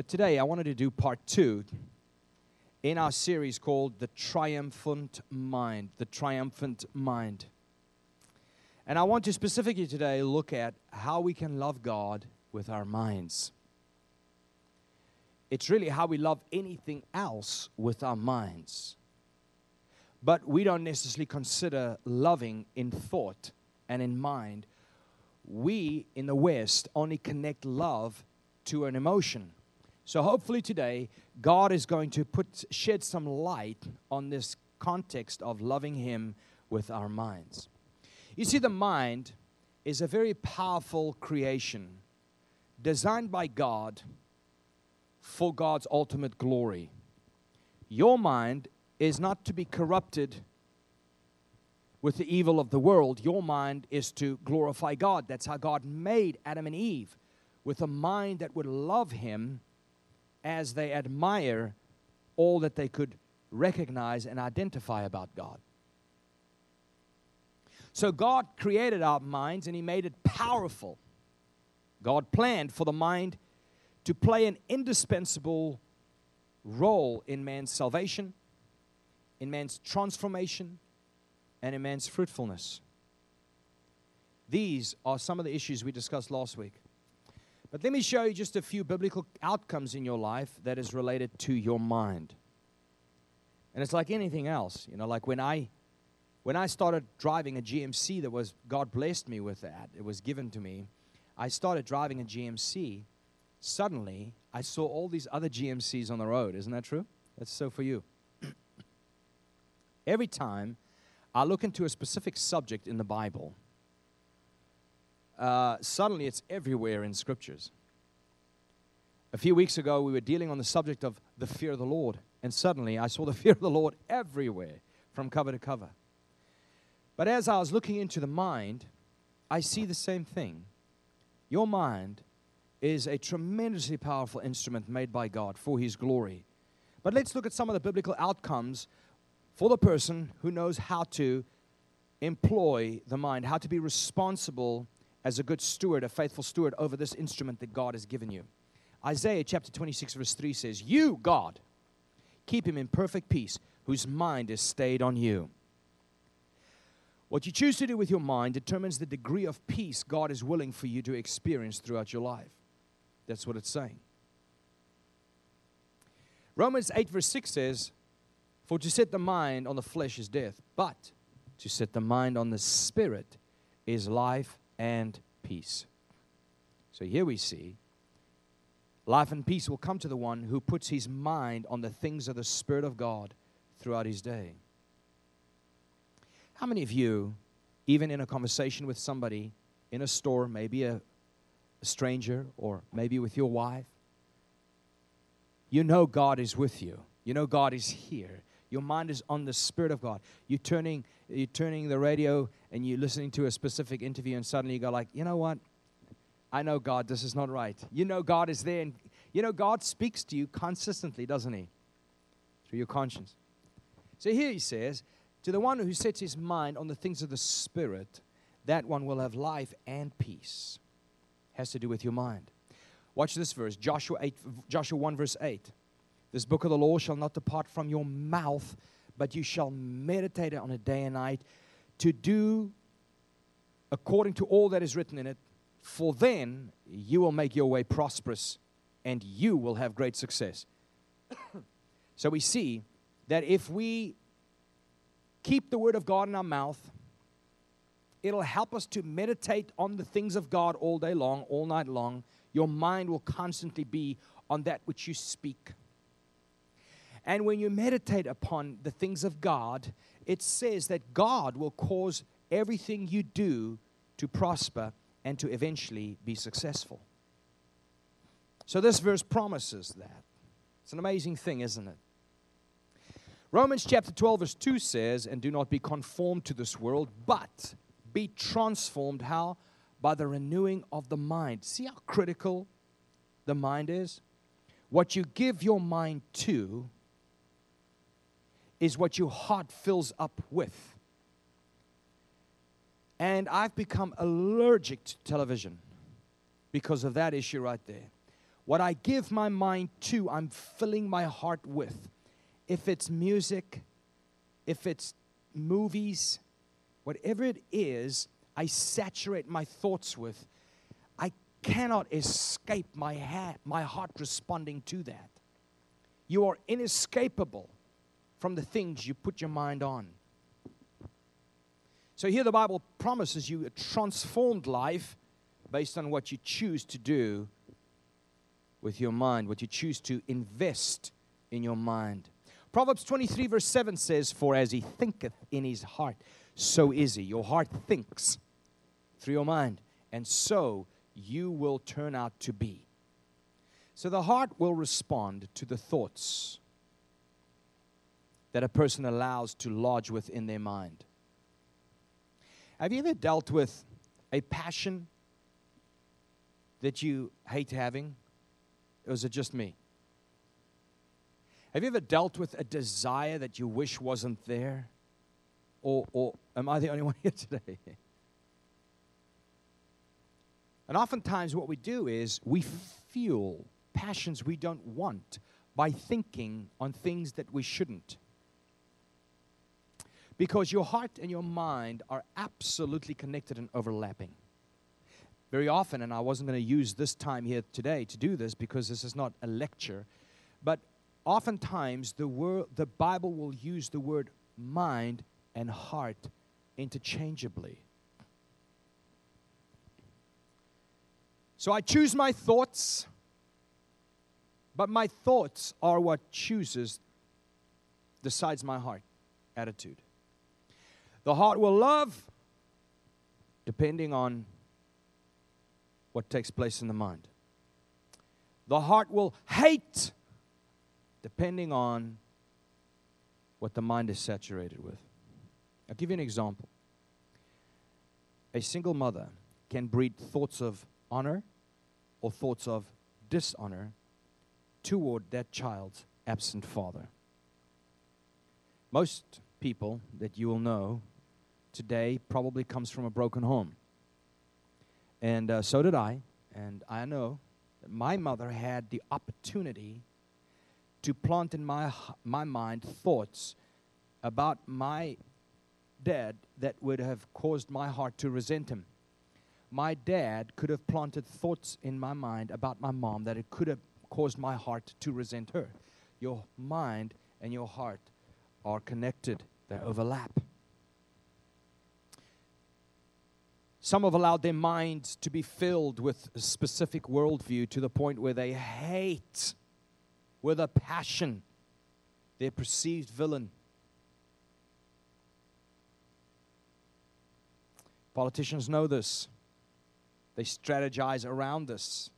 But today I wanted to do part two in our series called The Triumphant Mind. The Triumphant Mind. And I want to specifically today look at how we can love God with our minds. It's really how we love anything else with our minds. But we don't necessarily consider loving in thought and in mind. We in the West only connect love to an emotion. So hopefully today, God is going to put shed some light on this context of loving Him with our minds. You see, the mind is a very powerful creation designed by God for God's ultimate glory. Your mind is not to be corrupted with the evil of the world. Your mind is to glorify God. That's how God made Adam and Eve with a mind that would love Him as they admire all that they could recognize and identify about God. So God created our minds and He made it powerful. God planned for the mind to play an indispensable role in man's salvation, in man's transformation, and in man's fruitfulness. These are some of the issues we discussed last week. But let me show you just a few biblical outcomes in your life that is related to your mind. And it's like anything else, you know, like when I when I started driving a GMC that was God blessed me with that. It was given to me. I started driving a GMC. Suddenly, I saw all these other GMCs on the road. Isn't that true? That's so for you. Every time I look into a specific subject in the Bible, uh, suddenly it's everywhere in scriptures. A few weeks ago, we were dealing on the subject of the fear of the Lord, and suddenly I saw the fear of the Lord everywhere from cover to cover. But as I was looking into the mind, I see the same thing. Your mind is a tremendously powerful instrument made by God for His glory. But let's look at some of the biblical outcomes for the person who knows how to employ the mind, how to be responsible as a good steward, a faithful steward over this instrument that God has given you. Isaiah chapter 26, verse 3 says, You, God, keep him in perfect peace, whose mind is stayed on you. What you choose to do with your mind determines the degree of peace God is willing for you to experience throughout your life. That's what it's saying. Romans 8, verse 6 says, For to set the mind on the flesh is death, but to set the mind on the spirit is life and peace. So here we see life and peace will come to the one who puts his mind on the things of the Spirit of God throughout his day. How many of you, even in a conversation with somebody in a store, maybe a, a stranger or maybe with your wife, you know God is with you. You know God is here. Your mind is on the Spirit of God. You're turning, you're turning the radio and you're listening to a specific interview, and suddenly you go like, you know what? I know God, this is not right. You know God is there, and you know God speaks to you consistently, doesn't He? Through your conscience. So here he says, to the one who sets his mind on the things of the Spirit, that one will have life and peace. Has to do with your mind. Watch this verse, Joshua 8, Joshua 1, verse 8. This book of the law shall not depart from your mouth, but you shall meditate on it day and night to do according to all that is written in it, for then you will make your way prosperous and you will have great success. so we see that if we keep the word of God in our mouth, it'll help us to meditate on the things of God all day long, all night long. Your mind will constantly be on that which you speak. And when you meditate upon the things of God, it says that God will cause everything you do to prosper and to eventually be successful. So, this verse promises that. It's an amazing thing, isn't it? Romans chapter 12, verse 2 says, And do not be conformed to this world, but be transformed. How? By the renewing of the mind. See how critical the mind is? What you give your mind to is what your heart fills up with. And I've become allergic to television because of that issue right there. What I give my mind to, I'm filling my heart with. If it's music, if it's movies, whatever it is, I saturate my thoughts with. I cannot escape my, ha- my heart responding to that. You are inescapable from the things you put your mind on. So here the Bible promises you a transformed life based on what you choose to do with your mind, what you choose to invest in your mind. Proverbs 23, verse 7 says, For as he thinketh in his heart, so is he. Your heart thinks through your mind, and so you will turn out to be. So the heart will respond to the thoughts that a person allows to lodge within their mind. Have you ever dealt with a passion that you hate having? Or is it just me? Have you ever dealt with a desire that you wish wasn't there? Or, or am I the only one here today? And oftentimes, what we do is we fuel passions we don't want by thinking on things that we shouldn't. Because your heart and your mind are absolutely connected and overlapping. Very often, and I wasn't going to use this time here today to do this because this is not a lecture, but oftentimes the, word, the Bible will use the word mind and heart interchangeably. So I choose my thoughts, but my thoughts are what chooses, decides my heart attitude. The heart will love depending on what takes place in the mind. The heart will hate depending on what the mind is saturated with. I'll give you an example. A single mother can breed thoughts of honor or thoughts of dishonor toward that child's absent father. Most people that you will know today probably comes from a broken home. And uh, so did I. And I know that my mother had the opportunity to plant in my, my mind thoughts about my dad that would have caused my heart to resent him. My dad could have planted thoughts in my mind about my mom that it could have caused my heart to resent her. Your mind and your heart are connected, they overlap. Some have allowed their minds to be filled with a specific worldview to the point where they hate with a passion their perceived villain. Politicians know this, they strategize around this.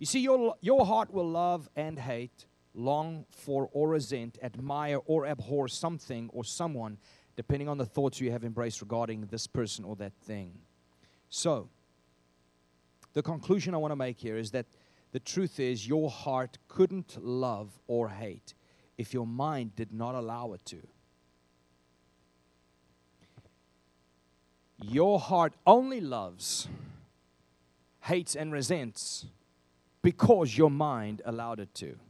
You see, your, your heart will love and hate, long for or resent, admire or abhor something or someone depending on the thoughts you have embraced regarding this person or that thing. So, the conclusion I want to make here is that the truth is your heart couldn't love or hate if your mind did not allow it to. Your heart only loves, hates, and resents because your mind allowed it to.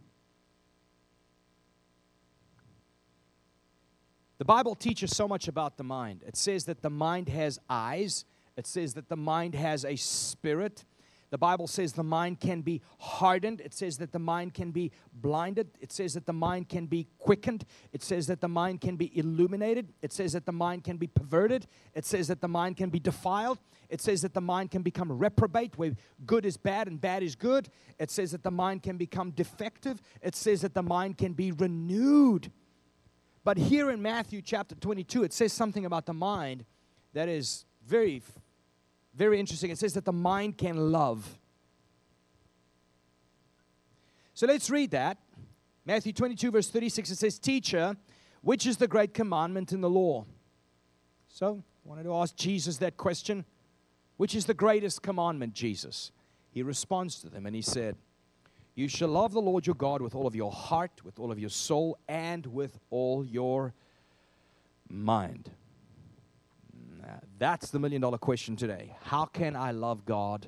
The Bible teaches so much about the mind. It says that the mind has eyes, it says that the mind has a spirit. The Bible says the mind can be hardened. It says that the mind can be blinded. It says that the mind can be quickened. It says that the mind can be illuminated. It says that the mind can be perverted. It says that the mind can be defiled. It says that the mind can become reprobate, where good is bad and bad is good. It says that the mind can become defective. It says that the mind can be renewed. But here in Matthew chapter 22, it says something about the mind that is very, very interesting. It says that the mind can love. So let's read that. Matthew 22, verse 36, it says, Teacher, which is the great commandment in the law? So I wanted to ask Jesus that question. Which is the greatest commandment, Jesus? He responds to them and he said, you shall love the Lord your God with all of your heart, with all of your soul, and with all your mind. That's the million dollar question today. How can I love God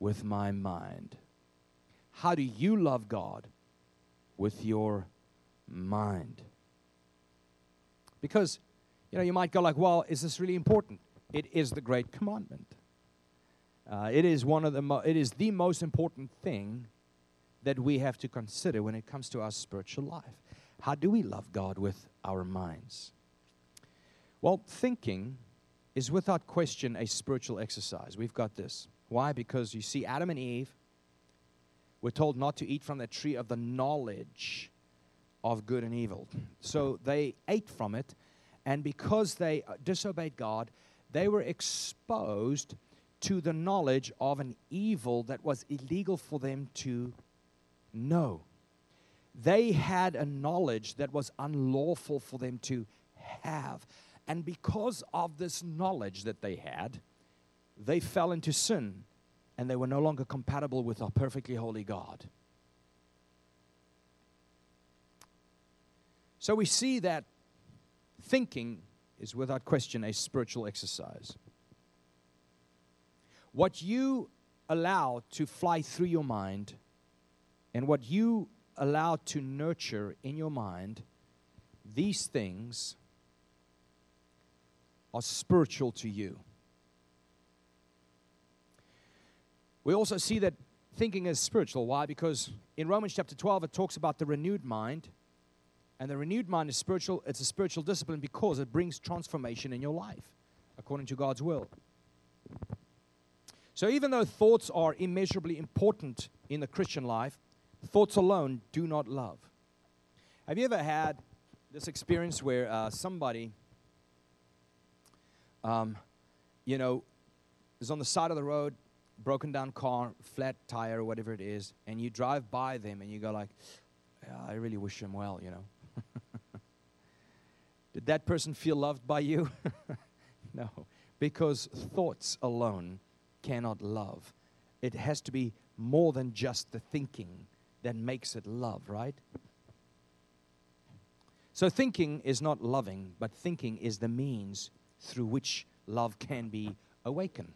with my mind? How do you love God? With your mind. Because, you know, you might go like, well, is this really important? It is the great commandment. Uh, it is one of the mo- it is the most important thing that we have to consider when it comes to our spiritual life. How do we love God with our minds? Well, thinking is without question a spiritual exercise. We've got this. Why? Because you see, Adam and Eve were told not to eat from the tree of the knowledge of good and evil. So they ate from it, and because they uh, disobeyed God, they were exposed to the knowledge of an evil that was illegal for them to know. They had a knowledge that was unlawful for them to have. And because of this knowledge that they had, they fell into sin and they were no longer compatible with our perfectly holy God. So we see that thinking is without question a spiritual exercise. What you allow to fly through your mind and what you allow to nurture in your mind, these things are spiritual to you. We also see that thinking is spiritual. Why? Because in Romans chapter 12, it talks about the renewed mind. And the renewed mind is spiritual, it's a spiritual discipline because it brings transformation in your life according to God's will. So, even though thoughts are immeasurably important in the Christian life, thoughts alone do not love. Have you ever had this experience where uh, somebody, um, you know, is on the side of the road, broken down car, flat tire, or whatever it is, and you drive by them and you go like, yeah, I really wish them well, you know. Did that person feel loved by you? no, because thoughts alone cannot love. It has to be more than just the thinking that makes it love, right? So, thinking is not loving, but thinking is the means through which love can be awakened.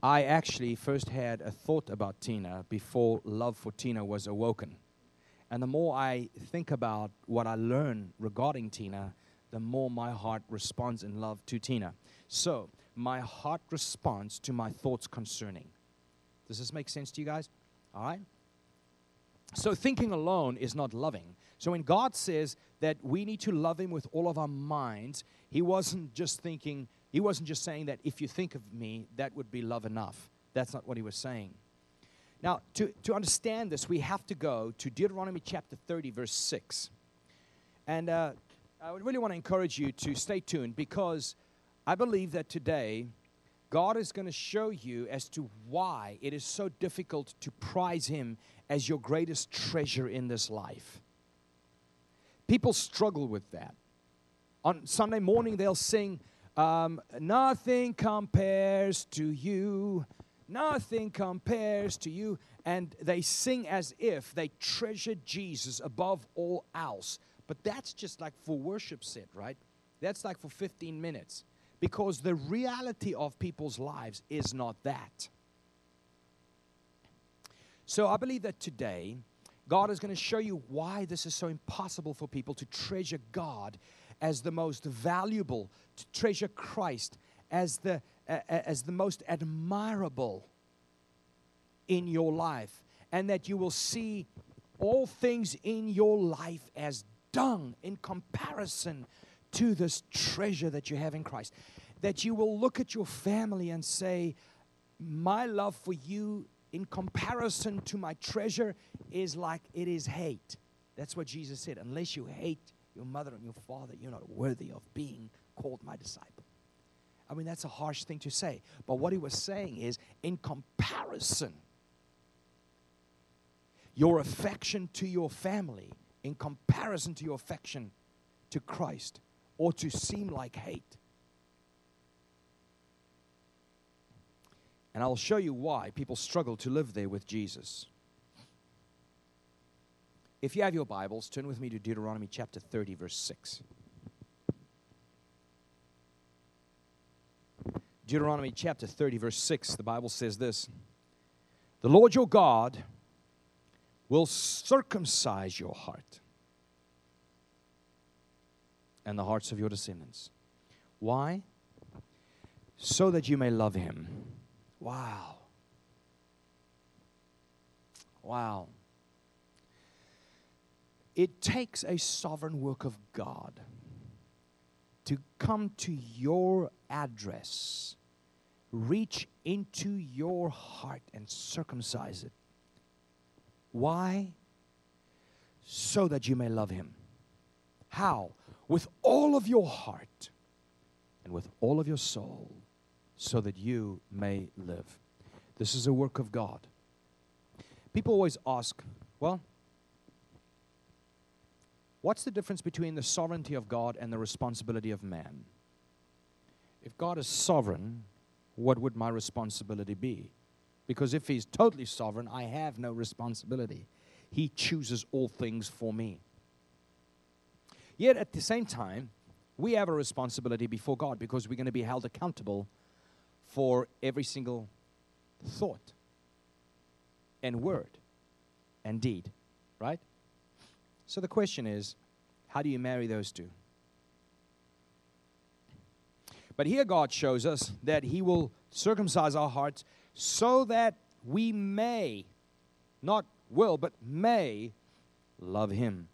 I actually first had a thought about Tina before love for Tina was awoken. And the more I think about what I learn regarding Tina, the more my heart responds in love to Tina. So, my heart responds to my thoughts concerning. Does this make sense to you guys? All right? So, thinking alone is not loving. So, when God says that we need to love Him with all of our minds, He wasn't just thinking, He wasn't just saying that if you think of me, that would be love enough. That's not what He was saying. Now, to, to understand this, we have to go to Deuteronomy chapter 30, verse 6. And uh, I would really want to encourage you to stay tuned because I believe that today God is going to show you as to why it is so difficult to prize Him as your greatest treasure in this life. People struggle with that. On Sunday morning, they'll sing, um, Nothing compares to you. Nothing compares to you. And they sing as if they treasure Jesus above all else. But that's just like for worship set, right? That's like for 15 minutes. Because the reality of people's lives is not that. So I believe that today, God is going to show you why this is so impossible for people to treasure God as the most valuable, to treasure Christ as the as the most admirable in your life, and that you will see all things in your life as dung in comparison to this treasure that you have in Christ. That you will look at your family and say, My love for you in comparison to my treasure is like it is hate. That's what Jesus said. Unless you hate your mother and your father, you're not worthy of being called my disciple. I mean, that's a harsh thing to say. But what he was saying is, in comparison, your affection to your family, in comparison to your affection to Christ, ought to seem like hate. And I'll show you why people struggle to live there with Jesus. If you have your Bibles, turn with me to Deuteronomy chapter 30, verse 6. Deuteronomy chapter 30, verse 6, the Bible says this The Lord your God will circumcise your heart and the hearts of your descendants. Why? So that you may love him. Wow. Wow. It takes a sovereign work of God to come to your address, reach into your heart, and circumcise it. Why? So that you may love Him. How? With all of your heart and with all of your soul, so that you may live. This is a work of God. People always ask, well, What's the difference between the sovereignty of God and the responsibility of man? If God is sovereign, what would my responsibility be? Because if He's totally sovereign, I have no responsibility. He chooses all things for me. Yet at the same time, we have a responsibility before God because we're going to be held accountable for every single thought and word and deed, right? So the question is how do you marry those two? But here God shows us that He will circumcise our hearts so that we may, not will, but may love Him.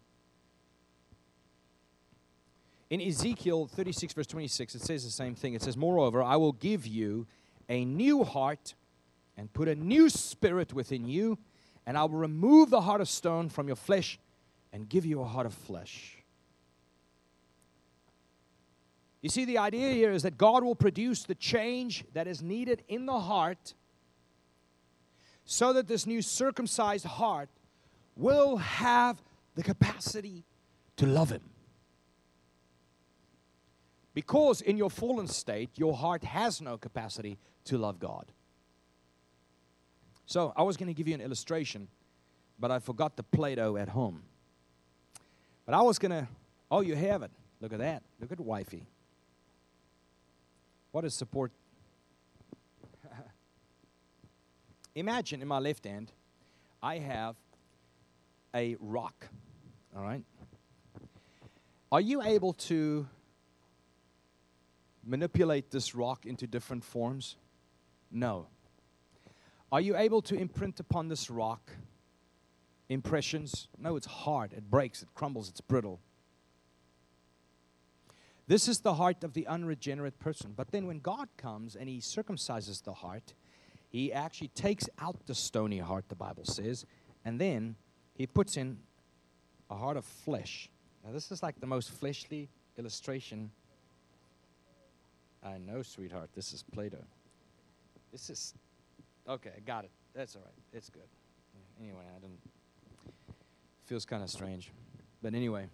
In Ezekiel 36, verse 26, it says the same thing. It says, Moreover, I will give you a new heart and put a new spirit within you, and I will remove the heart of stone from your flesh and give you a heart of flesh. You see, the idea here is that God will produce the change that is needed in the heart so that this new circumcised heart will have the capacity to love Him. Because in your fallen state, your heart has no capacity to love God. So I was going to give you an illustration, but I forgot the Play Doh at home. But I was going to, oh, you have it. Look at that. Look at wifey. What is support? Imagine in my left hand, I have a rock. All right? Are you able to manipulate this rock into different forms? No. Are you able to imprint upon this rock impressions. No, it's hard. It breaks, it crumbles, it's brittle. This is the heart of the unregenerate person. But then when God comes and He circumcises the heart, He actually takes out the stony heart, the Bible says, and then He puts in a heart of flesh. Now, this is like the most fleshly illustration. I know, sweetheart, this is Play Doh. This is, okay, I got it. That's all right. It's good. Anyway, I didn't. Feels kind of strange. But anyway,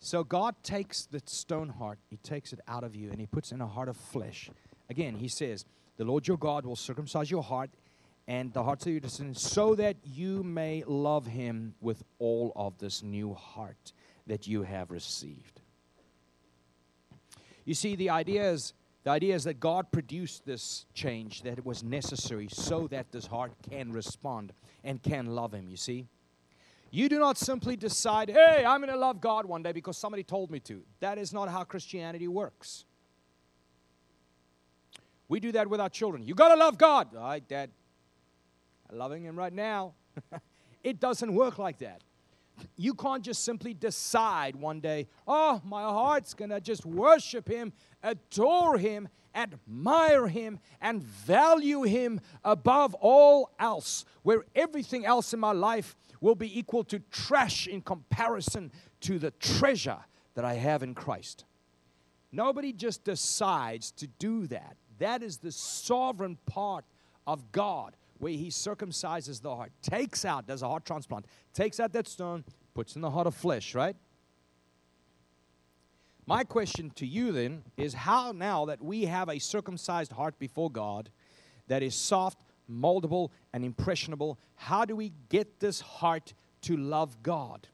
so God takes the stone heart, He takes it out of you, and He puts in a heart of flesh. Again, He says, The Lord your God will circumcise your heart and the hearts of your descendants, so that you may love Him with all of this new heart that you have received. You see, the idea is the idea is that God produced this change that it was necessary so that this heart can respond and can love Him. You see. You do not simply decide, hey, I'm going to love God one day because somebody told me to. That is not how Christianity works. We do that with our children. You got to love God. All right, Dad. I'm loving Him right now. it doesn't work like that. You can't just simply decide one day, oh, my heart's going to just worship Him, adore Him, admire Him, and value Him above all else, where everything else in my life will be equal to trash in comparison to the treasure that I have in Christ. Nobody just decides to do that. That is the sovereign part of God where He circumcises the heart, takes out, does a heart transplant, takes out that stone, puts in the heart of flesh, right? My question to you then is how now that we have a circumcised heart before God that is soft, moldable, and impressionable. How do we get this heart to love God?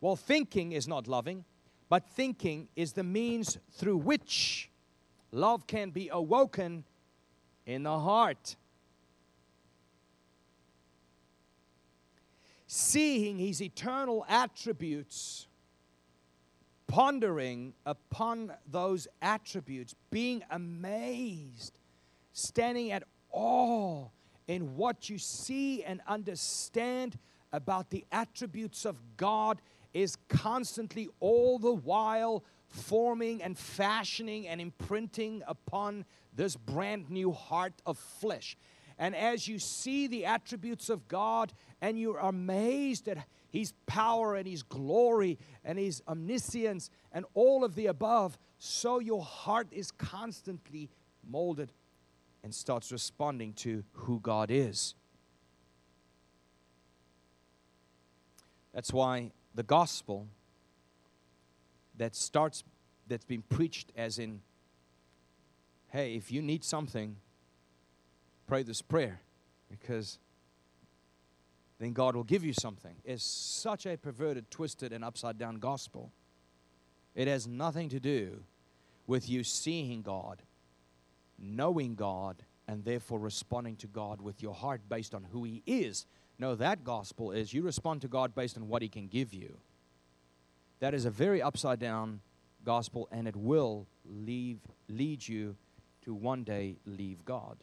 Well, thinking is not loving, but thinking is the means through which love can be awoken in the heart. Seeing his eternal attributes, pondering upon those attributes, being amazed, standing at awe in what you see and understand about the attributes of God is constantly all the while forming and fashioning and imprinting upon this brand new heart of flesh. And as you see the attributes of God and you're amazed at His power and His glory and His omniscience and all of the above, so your heart is constantly molded and starts responding to who God is. That's why the gospel that starts, that's been preached as in, hey, if you need something, pray this prayer because then God will give you something, is such a perverted, twisted, and upside down gospel. It has nothing to do with you seeing God, knowing God, and therefore responding to God with your heart based on who He is no, that gospel is you respond to God based on what He can give you. That is a very upside down gospel, and it will leave, lead you to one day leave God.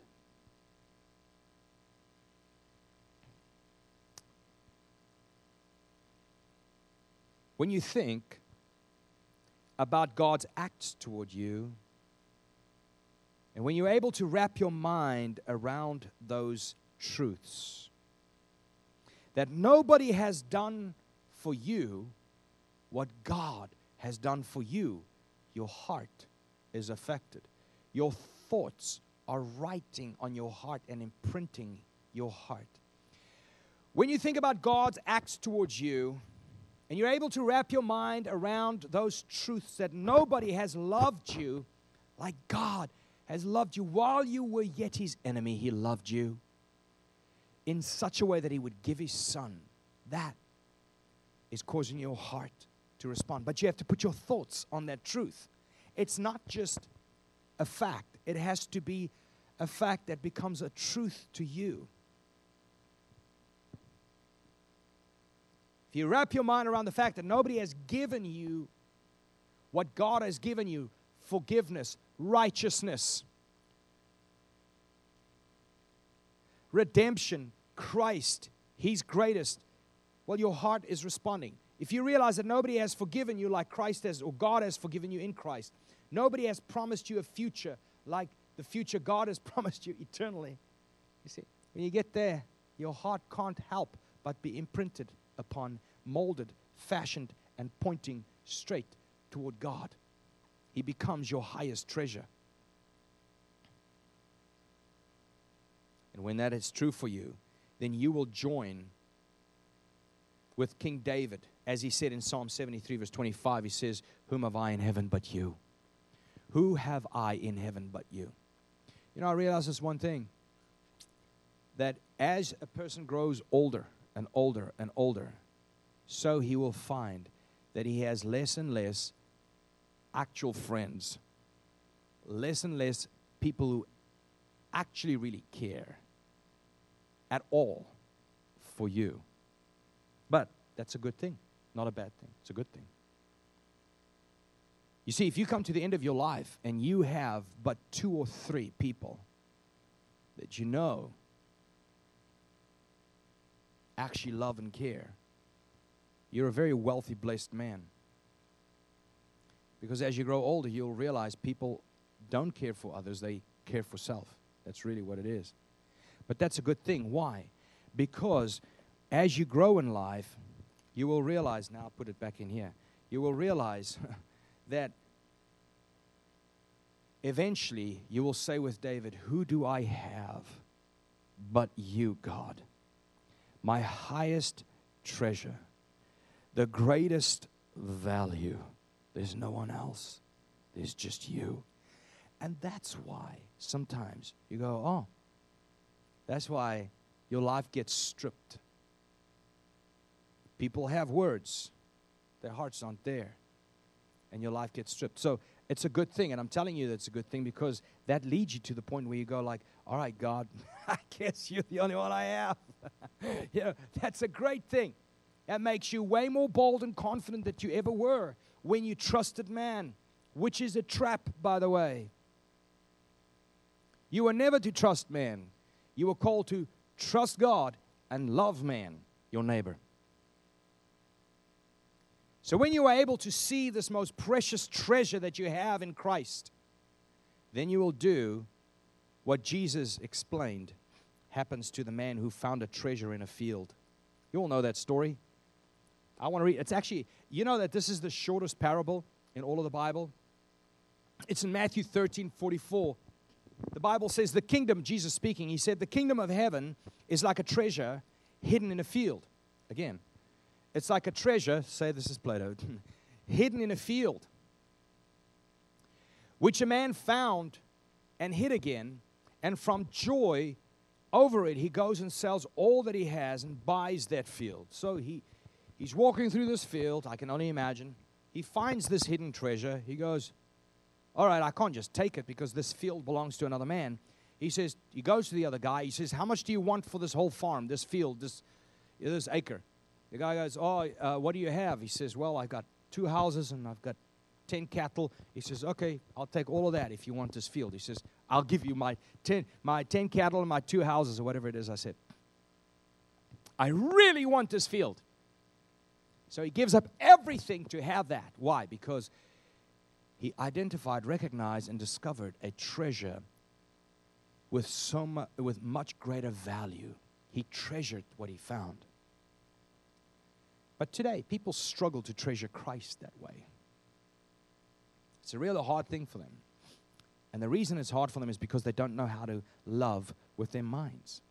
When you think about God's acts toward you, and when you're able to wrap your mind around those truths, that nobody has done for you what God has done for you, your heart is affected. Your thoughts are writing on your heart and imprinting your heart. When you think about God's acts towards you, and you're able to wrap your mind around those truths that nobody has loved you like God has loved you while you were yet his enemy, he loved you in such a way that He would give His Son. That is causing your heart to respond. But you have to put your thoughts on that truth. It's not just a fact, it has to be a fact that becomes a truth to you. If you wrap your mind around the fact that nobody has given you what God has given you forgiveness, righteousness, redemption, Christ, He's greatest, well, your heart is responding. If you realize that nobody has forgiven you like Christ has, or God has forgiven you in Christ, nobody has promised you a future like the future God has promised you eternally. You see, when you get there, your heart can't help but be imprinted upon, molded, fashioned, and pointing straight toward God. He becomes your highest treasure. And when that is true for you, then you will join with King David. As he said in Psalm 73, verse 25, he says, Whom have I in heaven but you? Who have I in heaven but you? You know, I realize this one thing that as a person grows older and older and older, so he will find that he has less and less actual friends, less and less people who actually really care at all for you. But that's a good thing, not a bad thing. It's a good thing. You see, if you come to the end of your life and you have but two or three people that you know actually love and care, you're a very wealthy, blessed man. Because as you grow older, you'll realize people don't care for others, they care for self. That's really what it is. But that's a good thing. Why? Because as you grow in life, you will realize, now I'll put it back in here, you will realize that eventually you will say with David, Who do I have but you, God? My highest treasure, the greatest value. There's no one else, there's just you. And that's why sometimes you go, Oh, that's why your life gets stripped. People have words, their hearts aren't there, and your life gets stripped. So it's a good thing, and I'm telling you that's a good thing because that leads you to the point where you go like, "All right, God, I guess you're the only one I have. You know, that's a great thing. That makes you way more bold and confident than you ever were when you trusted man, which is a trap, by the way. You were never to trust man. You were called to trust God and love man, your neighbor. So when you are able to see this most precious treasure that you have in Christ, then you will do what Jesus explained happens to the man who found a treasure in a field. You all know that story. I want to read. It's actually, you know that this is the shortest parable in all of the Bible? It's in Matthew 13 44. The Bible says, The kingdom, Jesus speaking, he said, The kingdom of heaven is like a treasure hidden in a field. Again, it's like a treasure, say this is Play Doh, hidden in a field, which a man found and hid again, and from joy over it, he goes and sells all that he has and buys that field. So he, he's walking through this field, I can only imagine. He finds this hidden treasure. He goes, All right, I can't just take it because this field belongs to another man. He says, He goes to the other guy. He says, How much do you want for this whole farm, this field, this, this acre? The guy goes, Oh, uh, what do you have? He says, Well, I've got two houses and I've got 10 cattle. He says, Okay, I'll take all of that if you want this field. He says, I'll give you my 10, my 10 cattle and my two houses or whatever it is. I said, I really want this field. So he gives up everything to have that. Why? Because he identified, recognized, and discovered a treasure with, so mu- with much greater value. He treasured what he found. But today, people struggle to treasure Christ that way. It's a real hard thing for them. And the reason it's hard for them is because they don't know how to love with their minds.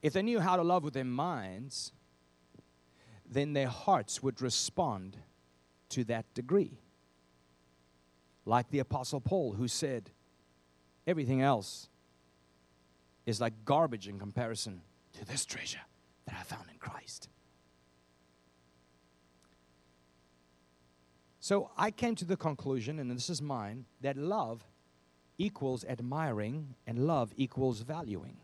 If they knew how to love with their minds, then their hearts would respond to that degree. Like the Apostle Paul, who said, Everything else is like garbage in comparison to this treasure that I found in Christ. So I came to the conclusion, and this is mine, that love equals admiring and love equals valuing.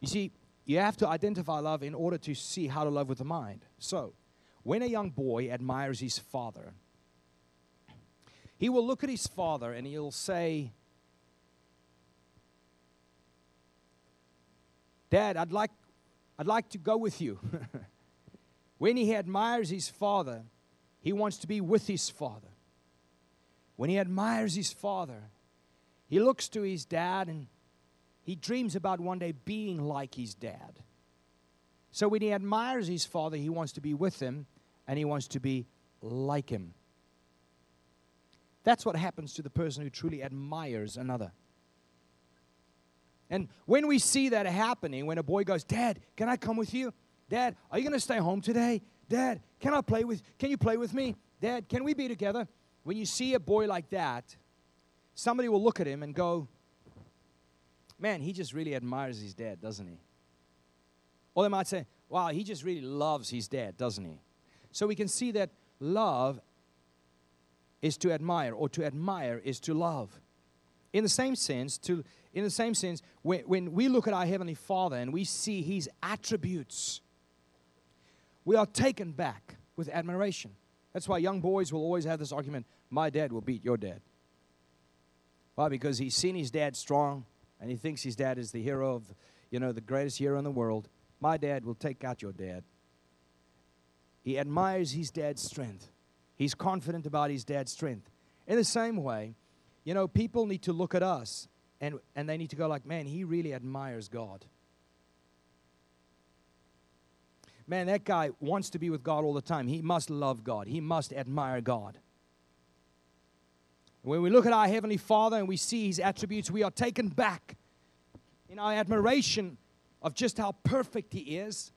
You see, you have to identify love in order to see how to love with the mind. So, when a young boy admires his father, he will look at his father and he'll say, Dad, I'd like, I'd like to go with you. when he admires his father, he wants to be with his father. When he admires his father, he looks to his dad and he dreams about one day being like his dad. So when he admires his father, he wants to be with him and he wants to be like him. That's what happens to the person who truly admires another. And when we see that happening, when a boy goes, Dad, can I come with you? Dad, are you going to stay home today? Dad, can I play with can you play with me? Dad, can we be together? When you see a boy like that, somebody will look at him and go, Man, he just really admires his dad, doesn't he? Or they might say, Wow, he just really loves his dad, doesn't he? So we can see that love is to admire, or to admire is to love. In the same sense, to in the same sense, when, when we look at our Heavenly Father and we see His attributes, we are taken back with admiration. That's why young boys will always have this argument my dad will beat your dad. Why? Because he's seen his dad strong and he thinks his dad is the hero of, you know, the greatest hero in the world. My dad will take out your dad. He admires his dad's strength. He's confident about his dad's strength. In the same way, you know, people need to look at us and, and they need to go like, man, he really admires God. Man, that guy wants to be with God all the time. He must love God, he must admire God. When we look at our Heavenly Father and we see His attributes, we are taken back in our admiration of just how perfect He is.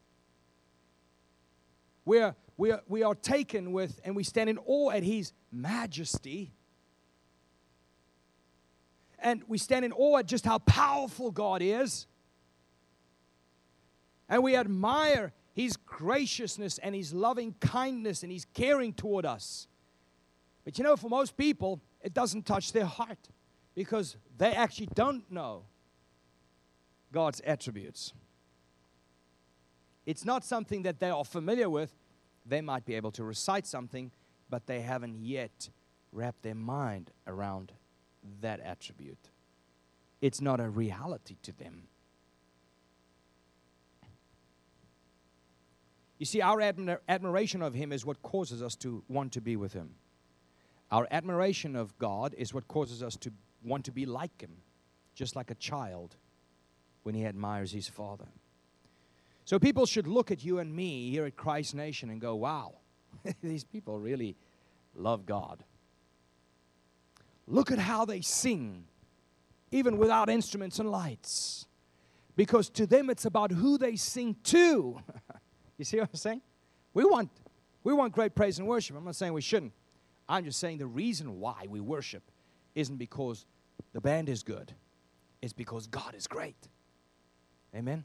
We're, we, are, we are taken with and we stand in awe at His majesty. And we stand in awe at just how powerful God is. And we admire his graciousness and His loving kindness and His caring toward us. But you know, for most people, it doesn't touch their heart because they actually don't know God's attributes. It's not something that they are familiar with. They might be able to recite something, but they haven't yet wrapped their mind around that attribute. It's not a reality to them. You see, our admir- admiration of Him is what causes us to want to be with Him. Our admiration of God is what causes us to want to be like Him, just like a child when he admires his father. So people should look at you and me here at Christ Nation and go, wow, these people really love God. Look at how they sing, even without instruments and lights. Because to them it's about who they sing to. you see what I'm saying? We want, we want great praise and worship. I'm not saying we shouldn't. I'm just saying the reason why we worship isn't because the band is good, it's because God is great. Amen?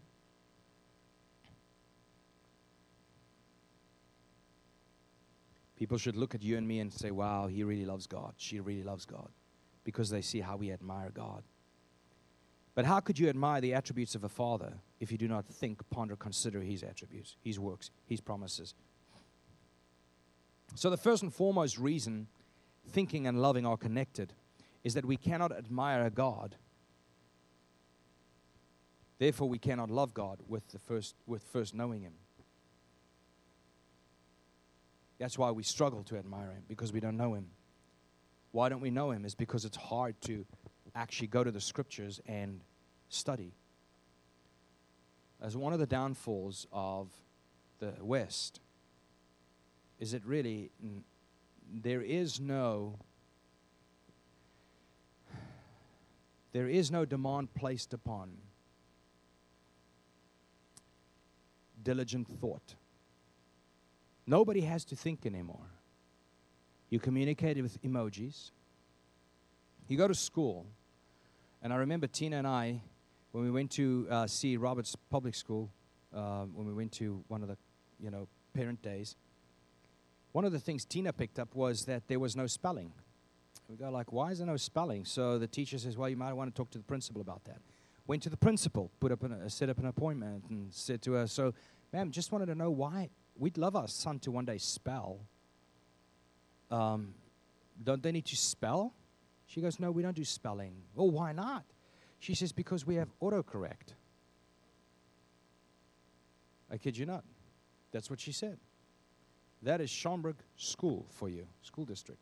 People should look at you and me and say, wow, he really loves God. She really loves God. Because they see how we admire God. But how could you admire the attributes of a father if you do not think, ponder, consider his attributes, his works, his promises? So, the first and foremost reason thinking and loving are connected is that we cannot admire a God Therefore, we cannot love God with, the first, with first knowing Him. That's why we struggle to admire Him, because we don't know Him. Why don't we know Him? Is because it's hard to actually go to the scriptures and study. As one of the downfalls of the West, is that really, there is no there is no demand placed upon diligent thought. Nobody has to think anymore. You communicate with emojis. You go to school, and I remember Tina and I, when we went to uh, see Roberts Public School, uh, when we went to one of the, you know, parent days, one of the things Tina picked up was that there was no spelling. We go like, why is there no spelling? So the teacher says, well, you might want to talk to the principal about that. Went to the principal, put up an, uh, set up an appointment, and said to her, so Ma'am, just wanted to know why we'd love our son to one day spell. Um, don't they need to spell? She goes, No, we don't do spelling. Well, why not? She says, Because we have autocorrect. I kid you not. That's what she said. That is Schaumburg School for you, school district.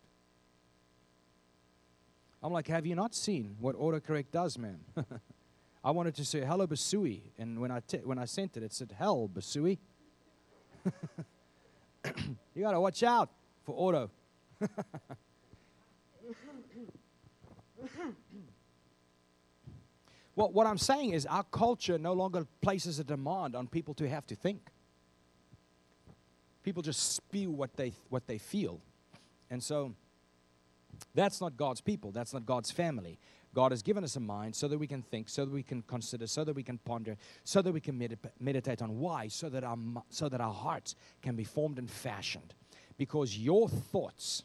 I'm like, Have you not seen what autocorrect does, ma'am? I wanted to say hello Basui, and when I t- when I sent it, it said hell Basui. you gotta watch out for auto. well, what I'm saying is our culture no longer places a demand on people to have to think. People just spew what they what they feel, and so that's not God's people. That's not God's family. God has given us a mind so that we can think, so that we can consider, so that we can ponder, so that we can med- meditate on why, so that, our, so that our hearts can be formed and fashioned. Because your thoughts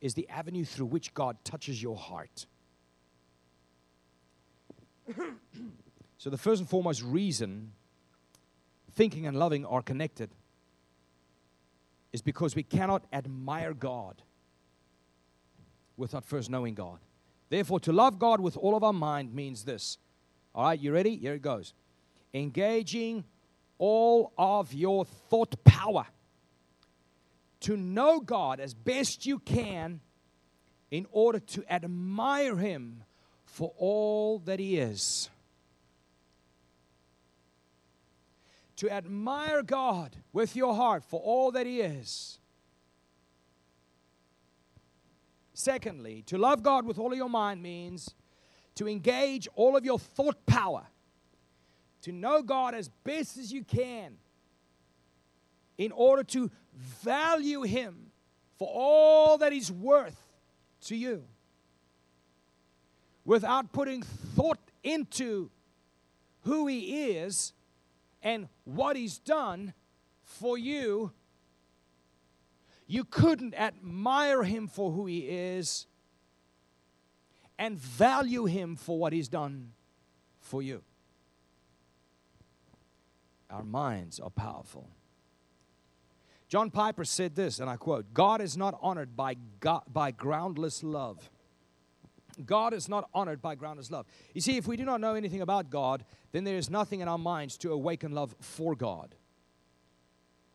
is the avenue through which God touches your heart. so, the first and foremost reason thinking and loving are connected is because we cannot admire God without first knowing God. Therefore, to love God with all of our mind means this. All right, you ready? Here it goes. Engaging all of your thought power to know God as best you can in order to admire Him for all that He is. To admire God with your heart for all that He is Secondly, to love God with all of your mind means to engage all of your thought power, to know God as best as you can in order to value Him for all that He's worth to you without putting thought into who He is and what He's done for you you couldn't admire him for who he is and value him for what he's done for you. Our minds are powerful. John Piper said this, and I quote God is not honored by, God, by groundless love. God is not honored by groundless love. You see, if we do not know anything about God, then there is nothing in our minds to awaken love for God.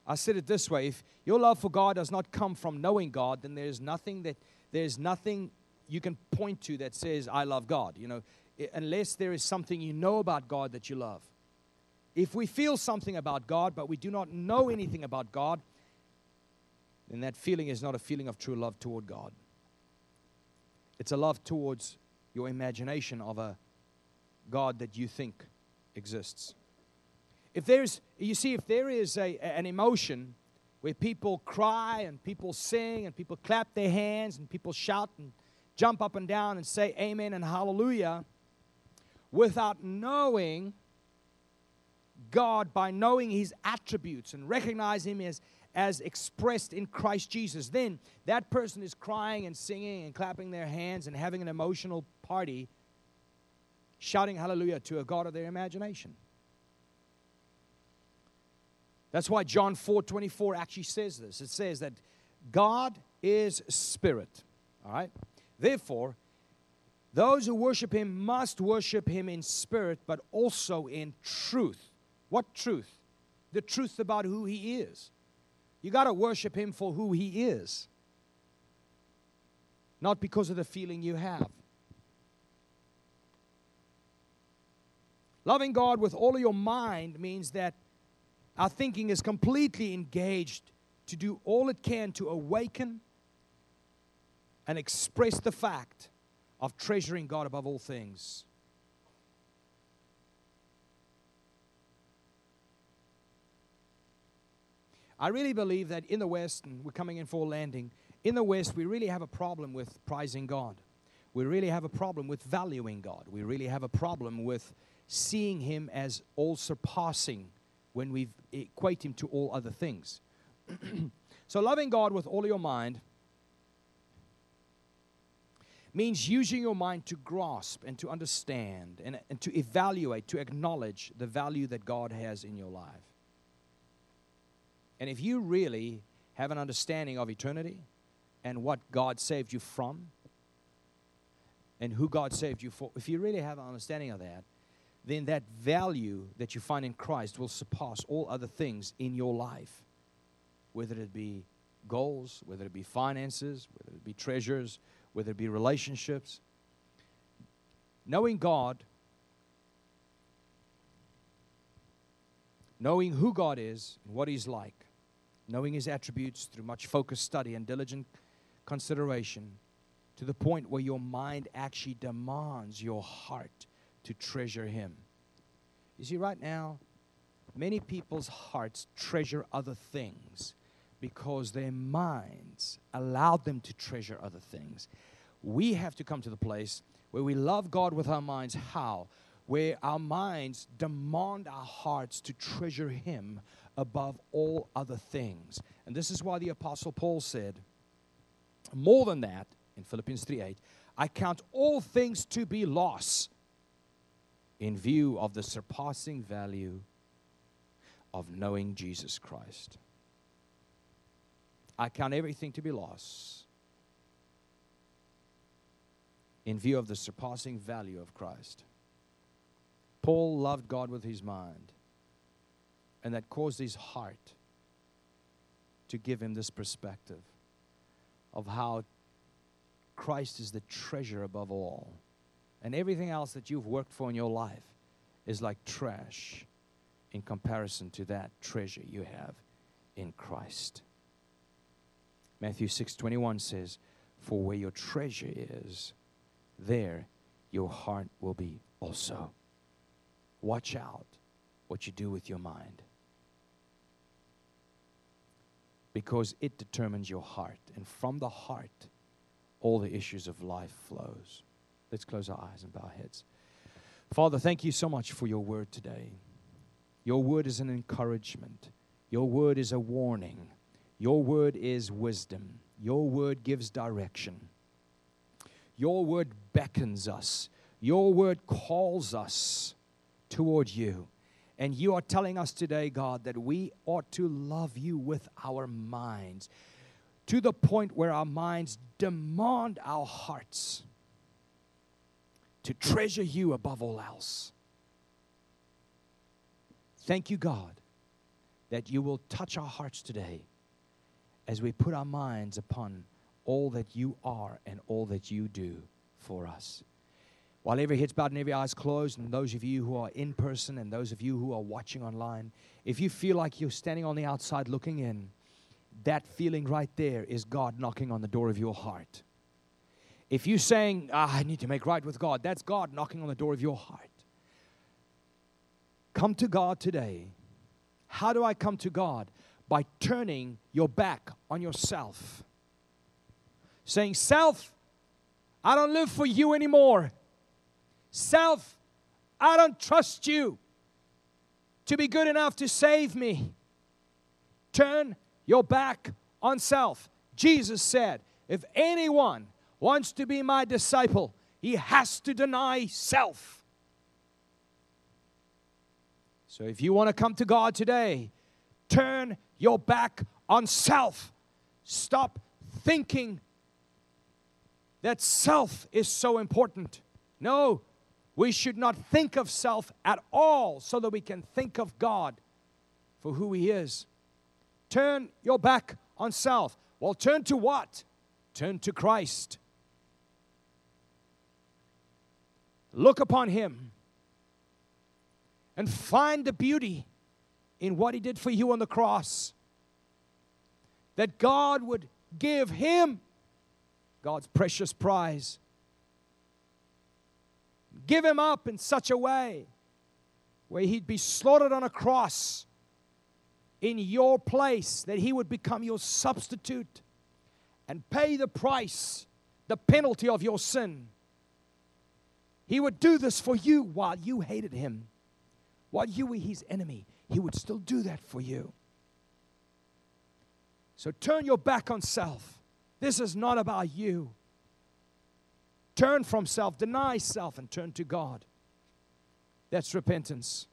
I said it this way if your love for God does not come from knowing God, then there's nothing that there's nothing you can point to that says, I love God. You know, unless there is something you know about God that you love. If we feel something about God, but we do not know anything about God, then that feeling is not a feeling of true love toward God. It's a love towards your imagination of a God that you think exists. If there's, you see, if there is a, an emotion where people cry and people sing and people clap their hands and people shout and jump up and down and say amen and hallelujah without knowing God by knowing his attributes and recognize him as, as expressed in Christ Jesus, then that person is crying and singing and clapping their hands and having an emotional party, shouting hallelujah to a God of their imagination. That's why John 4 24 actually says this. It says that God is spirit. All right? Therefore, those who worship him must worship him in spirit, but also in truth. What truth? The truth about who he is. You got to worship him for who he is, not because of the feeling you have. Loving God with all of your mind means that our thinking is completely engaged to do all it can to awaken and express the fact of treasuring God above all things. I really believe that in the West, and we're coming in for a landing, in the West, we really have a problem with prizing God. We really have a problem with valuing God. We really have a problem with seeing Him as all surpassing when we equate him to all other things. so, loving God with all your mind means using your mind to grasp and to understand and, and to evaluate, to acknowledge the value that God has in your life. And if you really have an understanding of eternity and what God saved you from and who God saved you for, if you really have an understanding of that, then that value that you find in Christ will surpass all other things in your life, whether it be goals, whether it be finances, whether it be treasures, whether it be relationships. Knowing God, knowing who God is and what He's like, knowing His attributes through much focused study and diligent consideration, to the point where your mind actually demands your heart to treasure Him. You see, right now, many people's hearts treasure other things because their minds allowed them to treasure other things. We have to come to the place where we love God with our minds. How? Where our minds demand our hearts to treasure Him above all other things. And this is why the Apostle Paul said, more than that, in Philippians 3 8, I count all things to be loss in view of the surpassing value of knowing Jesus Christ. I count everything to be loss in view of the surpassing value of Christ. Paul loved God with his mind, and that caused his heart to give him this perspective of how Christ is the treasure above all and everything else that you've worked for in your life is like trash in comparison to that treasure you have in Christ. Matthew 6:21 says, "For where your treasure is, there your heart will be also." Watch out what you do with your mind. Because it determines your heart, and from the heart all the issues of life flows. Let's close our eyes and bow our heads. Father, thank you so much for your word today. Your word is an encouragement, your word is a warning, your word is wisdom, your word gives direction. Your word beckons us. Your word calls us toward you. And you are telling us today, God, that we ought to love you with our minds to the point where our minds demand our hearts to treasure you above all else. Thank you, God, that you will touch our hearts today as we put our minds upon all that you are and all that you do for us. While every head's bowed and every eye's closed, and those of you who are in person and those of you who are watching online, if you feel like you're standing on the outside looking in, that feeling right there is God knocking on the door of your heart. If you're saying, ah, I need to make right with God, that's God knocking on the door of your heart. Come to God today. How do I come to God? By turning your back on yourself. Saying, Self, I don't live for you anymore. Self, I don't trust you to be good enough to save me. Turn your back on self. Jesus said, If anyone wants to be my disciple, he has to deny self. So if you want to come to God today, turn your back on self. Stop thinking that self is so important. No, we should not think of self at all so that we can think of God for who He is. Turn your back on self. Well, turn to what? Turn to Christ. Look upon Him and find the beauty in what He did for you on the cross. That God would give Him God's precious prize give him up in such a way where he'd be slaughtered on a cross in your place, that he would become your substitute and pay the price, the penalty of your sin. He would do this for you while you hated him, while you were his enemy. He would still do that for you. So turn your back on self. This is not about you. Turn from self, deny self, and turn to God. That's repentance.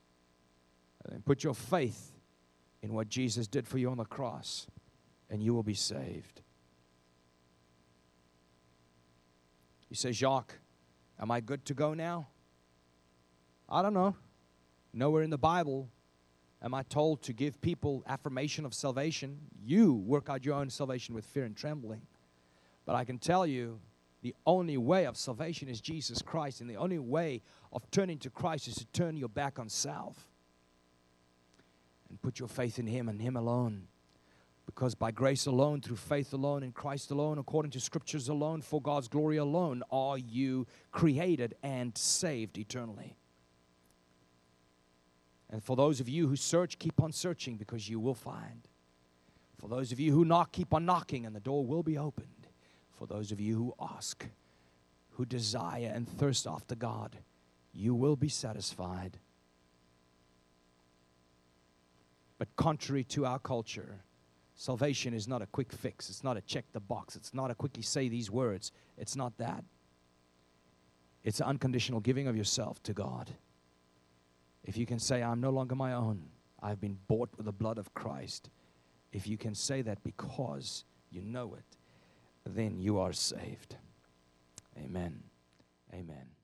And put your faith in what Jesus did for you on the cross, and you will be saved. You say, Jacques, am I good to go now? I don't know. Nowhere in the Bible am I told to give people affirmation of salvation. You work out your own salvation with fear and trembling. But I can tell you the only way of salvation is Jesus Christ, and the only way of turning to Christ is to turn your back on self and put your faith in Him and Him alone. Because by grace alone, through faith alone, in Christ alone, according to scriptures alone, for God's glory alone, are you created and saved eternally. And for those of you who search, keep on searching because you will find. For those of you who knock, keep on knocking, and the door will be opened for those of you who ask, who desire and thirst after God, you will be satisfied. But contrary to our culture, salvation is not a quick fix. It's not a check the box. It's not a quickly say these words. It's not that. It's unconditional giving of yourself to God. If you can say, I'm no longer my own, I've been bought with the blood of Christ. If you can say that because you know it, then you are saved. Amen. Amen.